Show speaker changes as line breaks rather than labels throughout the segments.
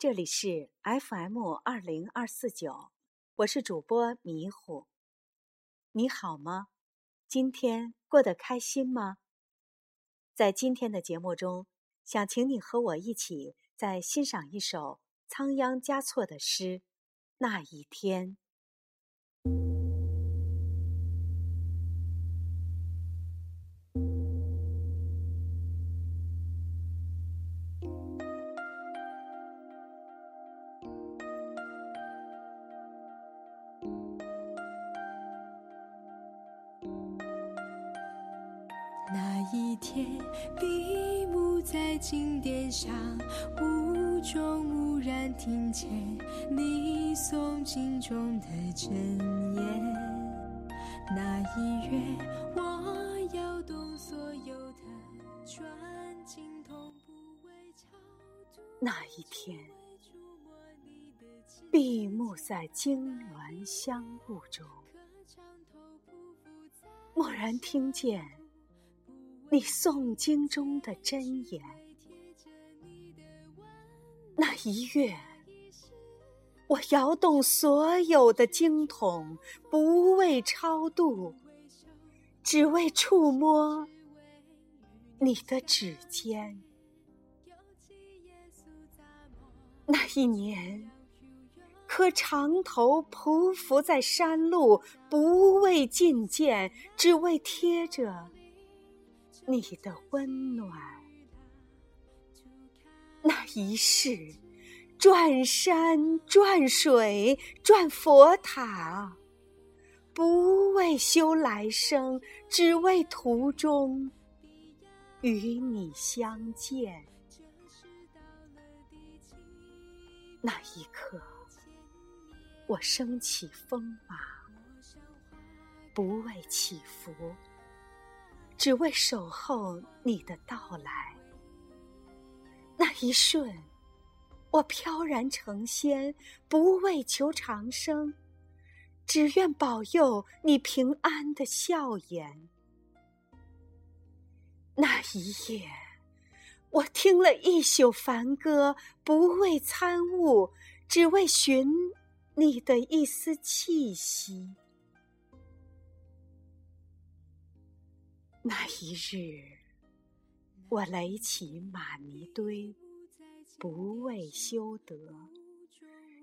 这里是 FM 二零二四九，我是主播迷糊。你好吗？今天过得开心吗？在今天的节目中，想请你和我一起再欣赏一首仓央嘉措的诗《那一天》。
那一天，闭目在经殿上，无中蓦然听见你诵经中的真言。那一月，我摇动所有的转经，同步为超度。
那一天，闭目在经鸾香雾中，蓦然听见。你诵经中的真言，那一月，我摇动所有的经筒，不为超度，只为触摸你的指尖。那一年，磕长头匍匐在山路，不为觐见，只为贴着。你的温暖，那一世转山转水转佛塔，不为修来生，只为途中与你相见。那一刻，我升起风马，不为祈福。只为守候你的到来，那一瞬，我飘然成仙，不为求长生，只愿保佑你平安的笑颜。那一夜，我听了一宿梵歌，不为参悟，只为寻你的一丝气息。那一日，我垒起玛尼堆，不为修德，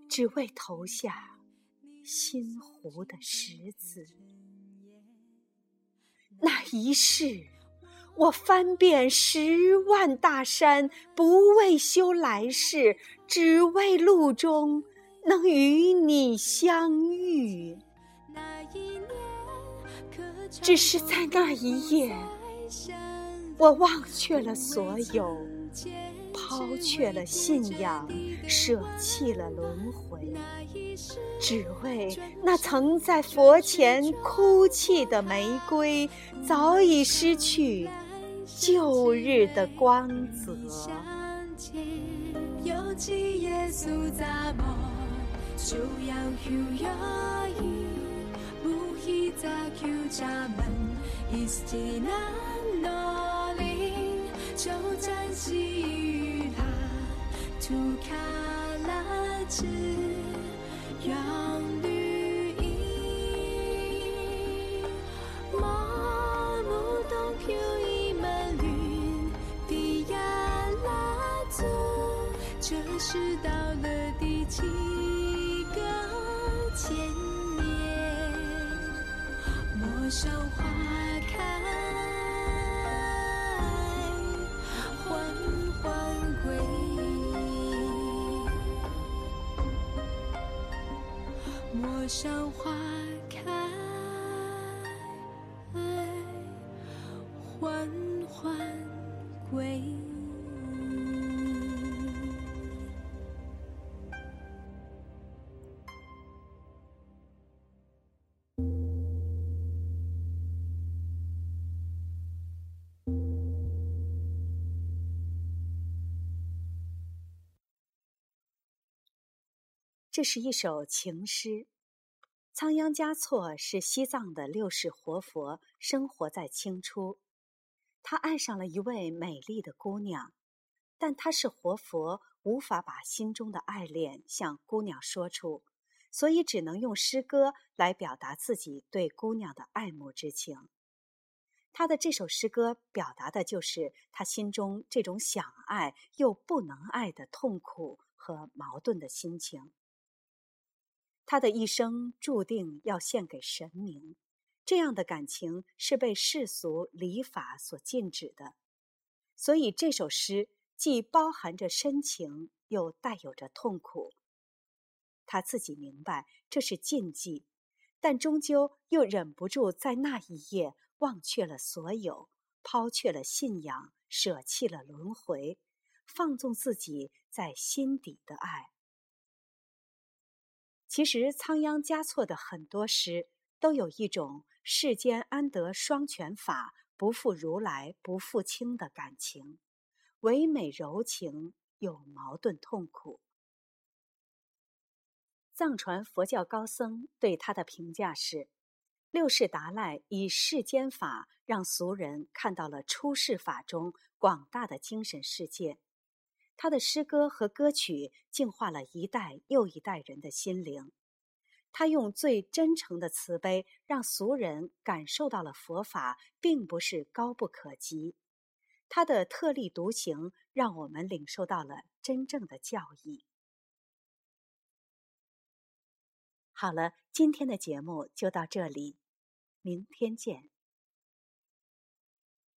只为投下心湖的石子。那一世，我翻遍十万大山，不为修来世，只为路中能与你相遇。那一只是在那一夜，我忘却了所有，抛却了信仰，舍弃了轮回，只为那曾在佛前哭泣的玫瑰，早已失去旧日的光泽。
在 Q 家门，一起难挪离，就暂息于他，图卡拉兹，让绿荫。马木东 Q 一门绿，迪亚拉祖，这是到了第几个千？陌上花开，缓缓归。陌上花开，缓缓归。
这是一首情诗。仓央嘉措是西藏的六世活佛，生活在清初。他爱上了一位美丽的姑娘，但他是活佛，无法把心中的爱恋向姑娘说出，所以只能用诗歌来表达自己对姑娘的爱慕之情。他的这首诗歌表达的就是他心中这种想爱又不能爱的痛苦和矛盾的心情。他的一生注定要献给神明，这样的感情是被世俗礼法所禁止的，所以这首诗既包含着深情，又带有着痛苦。他自己明白这是禁忌，但终究又忍不住在那一夜。忘却了所有，抛却了信仰，舍弃了轮回，放纵自己在心底的爱。其实仓央嘉措的很多诗都有一种世间安得双全法，不负如来不负卿的感情，唯美柔情又矛盾痛苦。藏传佛教高僧对他的评价是。六世达赖以世间法让俗人看到了出世法中广大的精神世界，他的诗歌和歌曲净化了一代又一代人的心灵。他用最真诚的慈悲，让俗人感受到了佛法并不是高不可及。他的特立独行，让我们领受到了真正的教义。好了，今天的节目就到这里，明天见。